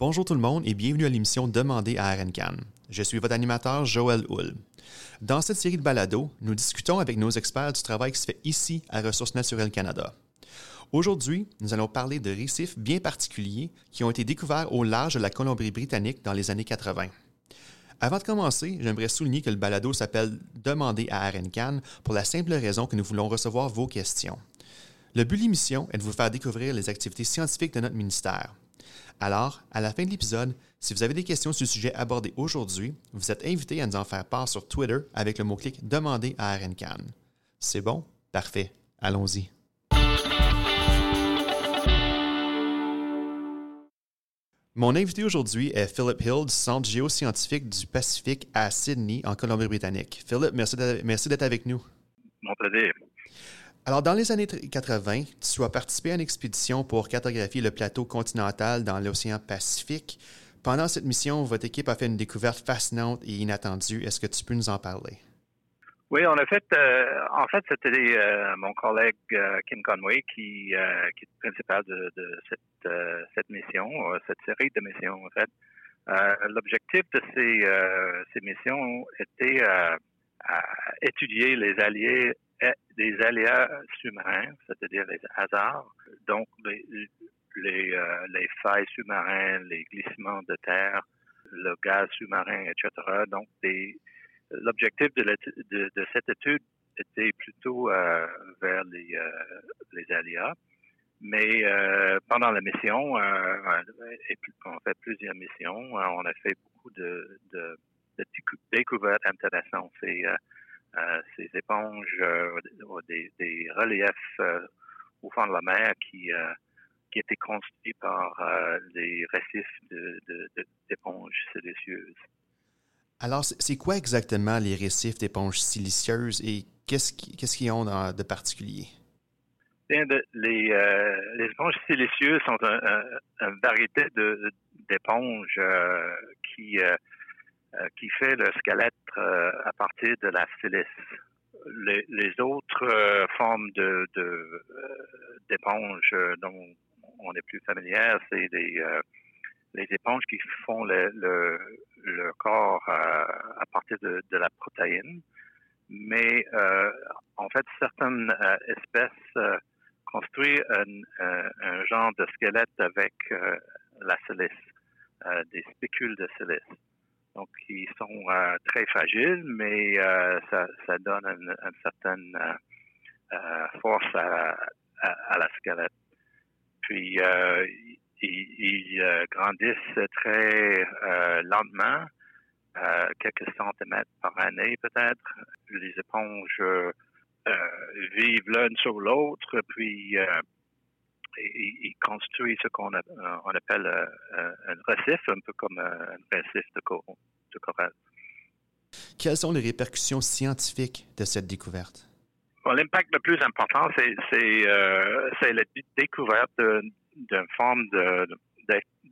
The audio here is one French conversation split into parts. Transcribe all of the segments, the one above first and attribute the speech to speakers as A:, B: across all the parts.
A: Bonjour tout le monde et bienvenue à l'émission Demandez à RNCAN. Je suis votre animateur Joël Hull. Dans cette série de balados, nous discutons avec nos experts du travail qui se fait ici à Ressources naturelles Canada. Aujourd'hui, nous allons parler de récifs bien particuliers qui ont été découverts au large de la Colombie-Britannique dans les années 80. Avant de commencer, j'aimerais souligner que le balado s'appelle Demandez à RNCAN pour la simple raison que nous voulons recevoir vos questions. Le but de l'émission est de vous faire découvrir les activités scientifiques de notre ministère. Alors, à la fin de l'épisode, si vous avez des questions sur le sujet abordé aujourd'hui, vous êtes invité à nous en faire part sur Twitter avec le mot-clic Demandez à RNCAN. C'est bon? Parfait. Allons-y. Mon invité aujourd'hui est Philip Hill du Centre géoscientifique du Pacifique à Sydney, en Colombie-Britannique. Philip, merci d'être avec nous.
B: Mon plaisir.
A: Alors, dans les années 80, tu as participé à une expédition pour cartographier le plateau continental dans l'océan Pacifique. Pendant cette mission, votre équipe a fait une découverte fascinante et inattendue. Est-ce que tu peux nous en parler?
B: Oui, en fait, euh, en fait, c'était euh, mon collègue euh, Kim Conway qui, est le principal de, cette, mission, cette série de missions, en fait. L'objectif de ces, ces missions était à étudier les alliés des aléas sous-marins, c'est-à-dire les hasards, donc les, les, euh, les failles sous-marins, les glissements de terre, le gaz sous-marin, etc. Donc, l'objectif de, de, de, cette étude était plutôt euh, vers les, euh, les aléas. Mais euh, pendant la mission, euh, et on fait plusieurs missions, on a fait beaucoup de, de, de découvertes intéressantes. Euh, ces éponges, euh, des, des, reliefs euh, au fond de la mer qui, qui étaient construits par les récifs d'éponges de, silicieuses.
A: Alors, c'est quoi exactement les récifs d'éponges silicieuses et qu'est-ce qu'ils ont de particulier?
B: Bien, les, les, éponges silicieuses sont une variété d'éponges qui euh, qui fait le squelette euh, à partir de la silice. Les, les autres euh, formes de, de d'éponges dont on est plus familière, c'est les, les éponges qui font le, le, le corps à partir de, de, la protéine. Mais en fait, certaines espèces construisent un, un, genre de squelette avec la silice, des spicules de silice. Donc, ils sont euh, très fragiles, mais euh, ça, donne une, certaine euh, force à, la squelette. Puis, ils, grandissent très lentement, quelques centimètres par année peut-être. Les éponges vivent l'une sur l'autre, puis ils construisent ce qu'on appelle un récif, un peu comme un récif de, corail.
A: Quelles sont les répercussions scientifiques de cette découverte?
B: L'impact le plus important, c'est euh, la découverte d'une forme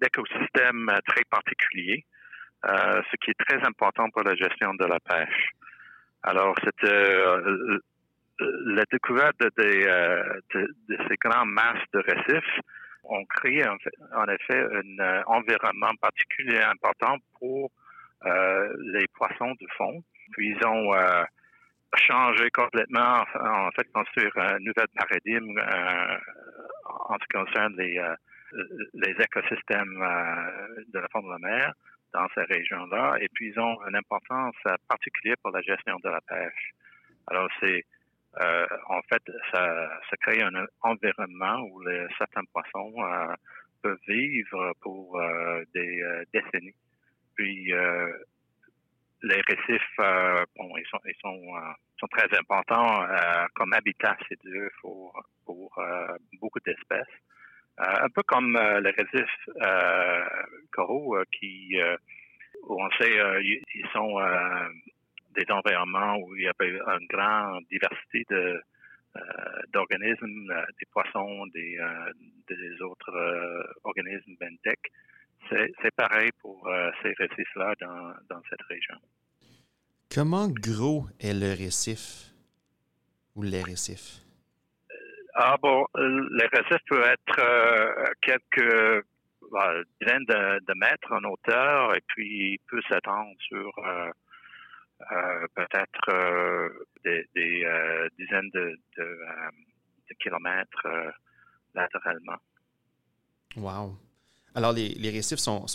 B: d'écosystème très particulier, euh, ce qui est très important pour la gestion de la pêche. Alors, c'est euh, la découverte de, euh, de, de, ces grandes masses de récifs ont créé en, effet un euh, environnement particulier important pour euh, les poissons de fond. Puis ils ont changé complètement, en fait, construire un nouvel paradigme en ce qui concerne les, les écosystèmes de la faune de la mer dans ces régions-là. Et puis ils ont une importance particulière pour la gestion de la pêche. Alors c'est euh, en fait, ça, ça, crée un environnement où les, certains poissons euh, peuvent vivre pour euh, des décennies. Puis les récifs, bon, ils sont, ils sont, sont très importants comme habitat c'est pour, pour beaucoup d'espèces. un peu comme les récifs coraux qui, où on sait, ils sont des environnements où il y avait une grande diversité de euh, d'organismes, euh, des poissons, des, euh, des autres organismes benthiques. C'est pareil pour ces récifs-là dans, dans cette région.
A: Comment gros est le récif ou les récifs?
B: Ah bon, les récifs peuvent être quelques dizaines de, mètres en hauteur et puis il peut s'étendre sur peut-être des, dizaines de, kilomètres latéralement.
A: Wow. Alors, les, récifs sont,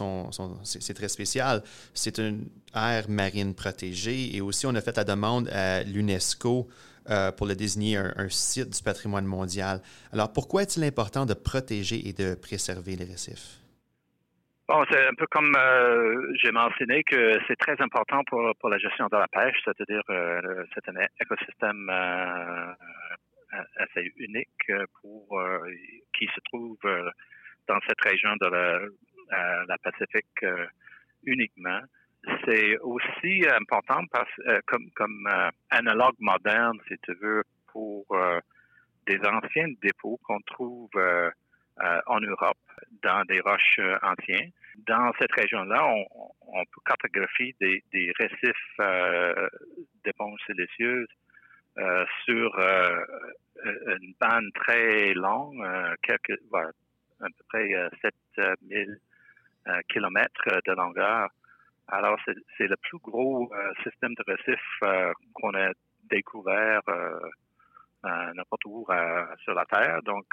A: c'est très spécial. C'est une aire marine protégée et aussi on a fait la demande à l'UNESCO euh, pour le désigner un, site du patrimoine mondial. Alors, pourquoi est-il important de protéger et de préserver les récifs?
B: Bon, c'est un peu comme euh, j'ai mentionné que c'est très important pour, pour la gestion de la pêche, c'est-à-dire euh, c'est un écosystème assez unique pour qui se trouve dans cette région de la, la Pacifique uniquement c'est aussi important parce euh, comme comme euh, analogue moderne, si tu veux, pour euh, des anciens dépôts qu'on trouve en Europe dans des roches anciennes. Dans cette région-là, on, on, peut cartographier des, des récifs d'éponges siliceuses sur une bande très longue, quelques, à peu près 7000 kilomètres de longueur. Alors, c'est le plus gros euh, système de récifs euh, qu'on a découvert euh, n'importe où sur la Terre. Donc,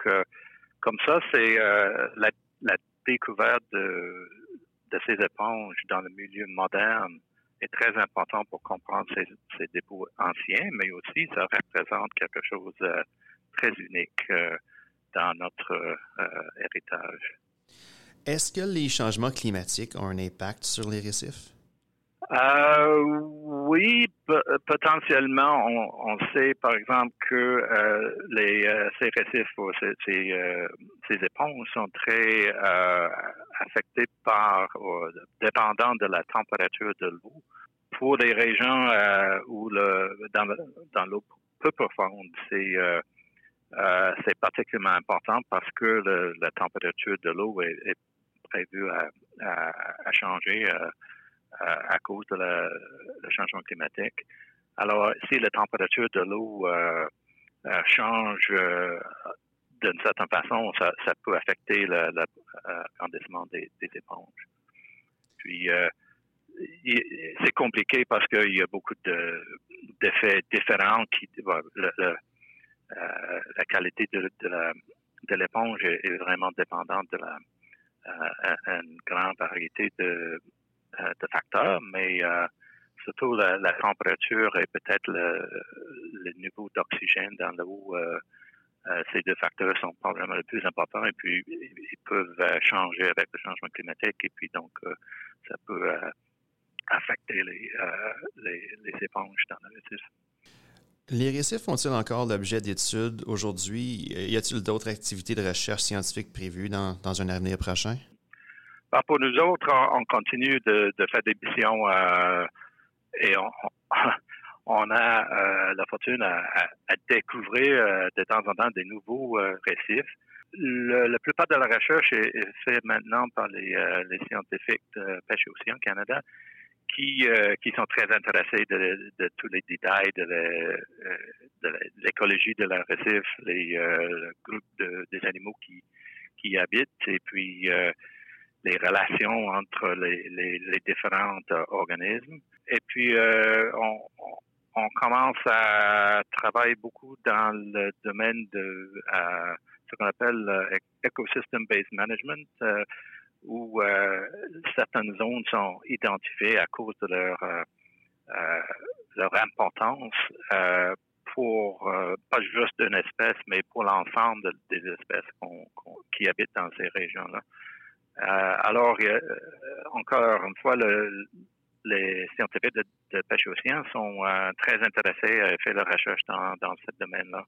B: comme ça, c'est la, découverte de, ces éponges dans le milieu moderne est très important pour comprendre ces, ces dépôts anciens, mais aussi ça représente quelque chose de très unique dans notre héritage.
A: Est-ce que les changements climatiques ont un impact sur les récifs?
B: Euh, oui, potentiellement. On, sait, par exemple, que euh, les, euh, ces récifs ou ces, ces, éponges sont très affectés par, dépendant de la température de l'eau. Pour des régions où le, dans, l'eau peu profonde, c'est c'est particulièrement important parce que la température de l'eau est, est prévue à, à, changer à cause de le changement climatique. Alors, si la température de l'eau euh, euh, change euh, d'une certaine façon, ça, peut affecter le, des, éponges. Puis, c'est compliqué parce qu'il y a beaucoup d'effets différents qui, la qualité de, de l'éponge est, vraiment dépendante de la, une grande variété de, euh, de facteurs, mais euh, surtout la, température et peut-être le, niveau d'oxygène dans l'eau. Euh, ces deux facteurs sont probablement les plus importants et puis ils peuvent changer avec le changement climatique et puis donc ça peut affecter les, les, éponges dans le récif.
A: Les récifs font-ils encore l'objet d'études aujourd'hui? Y a-t-il d'autres activités de recherche scientifique prévues dans, dans un avenir prochain?
B: Ben, pour nous autres, on, continue de, faire des missions euh, et on, on a euh, la fortune à, découvrir euh, de temps en temps des nouveaux récifs. la plupart de la recherche est, faite maintenant par les, scientifiques de pêche et océan Canada qui, qui sont très intéressés de, tous les détails de l'écologie de la récif, les groupes des animaux qui, qui y habitent et puis les relations entre les, les, les différents euh, organismes. Et puis, euh, on, on, commence à travailler beaucoup dans le domaine de euh, ce qu'on appelle ecosystem-based management, où certaines zones sont identifiées à cause de leur, leur importance pour pas juste une espèce, mais pour l'ensemble des espèces qui habitent dans ces régions-là. Euh, alors, euh, encore une fois, le, les scientifiques de, pêche océan sont euh, très intéressés à faire la recherche dans, dans ce domaine-là.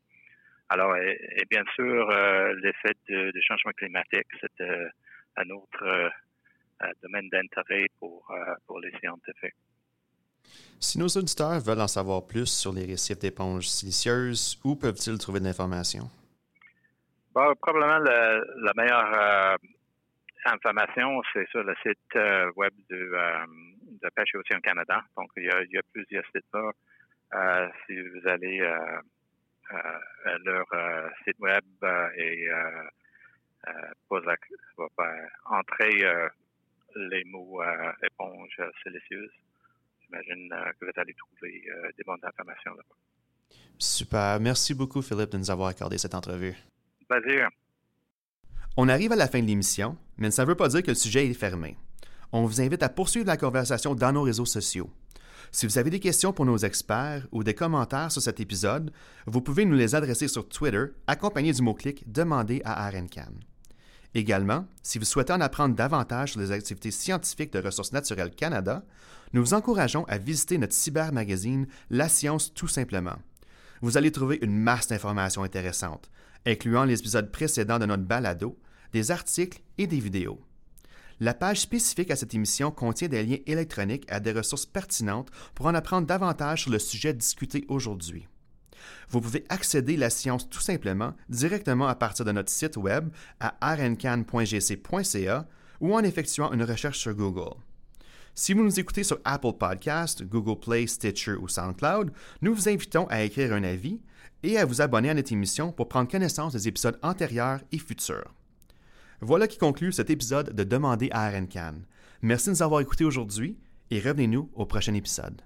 B: Alors, et, bien sûr, l'effet du changement climatique, c'est un autre domaine d'intérêt pour, pour les scientifiques.
A: Si nos auditeurs veulent en savoir plus sur les récifs d'éponges silicieuses, où peuvent-ils trouver de l'information?
B: Bon, probablement la meilleure information, c'est sur le site euh, web de, euh, de Pêche et Océan Canada. Donc, il y a, il y a plusieurs sites là. Euh, si vous allez à leur site web et pas entrer les mots éponge silicieuse. J'imagine que vous allez trouver des bonnes informations là-bas.
A: Super. Merci beaucoup, Philippe, de nous avoir accordé cette entrevue.
B: Plaisir.
A: On arrive à la fin de l'émission, mais ça ne veut pas dire que le sujet est fermé. On vous invite à poursuivre la conversation dans nos réseaux sociaux. Si vous avez des questions pour nos experts ou des commentaires sur cet épisode, vous pouvez nous les adresser sur Twitter, accompagné du mot-clic Demandez à RNCAN. Également, si vous souhaitez en apprendre davantage sur les activités scientifiques de Ressources naturelles Canada, nous vous encourageons à visiter notre cyber-magazine La Science tout simplement. Vous allez trouver une masse d'informations intéressantes, incluant les épisodes précédents de notre balado, des articles et des vidéos. La page spécifique à cette émission contient des liens électroniques à des ressources pertinentes pour en apprendre davantage sur le sujet discuté aujourd'hui. Vous pouvez accéder à la science tout simplement directement à partir de notre site web à rncan.gc.ca ou en effectuant une recherche sur Google. Si vous nous écoutez sur Apple Podcast, Google Play, Stitcher ou SoundCloud, nous vous invitons à écrire un avis et à vous abonner à notre émission pour prendre connaissance des épisodes antérieurs et futurs. Voilà qui conclut cet épisode de Demander à RNCAN. Merci de nous avoir écoutés aujourd'hui et revenez-nous au prochain épisode.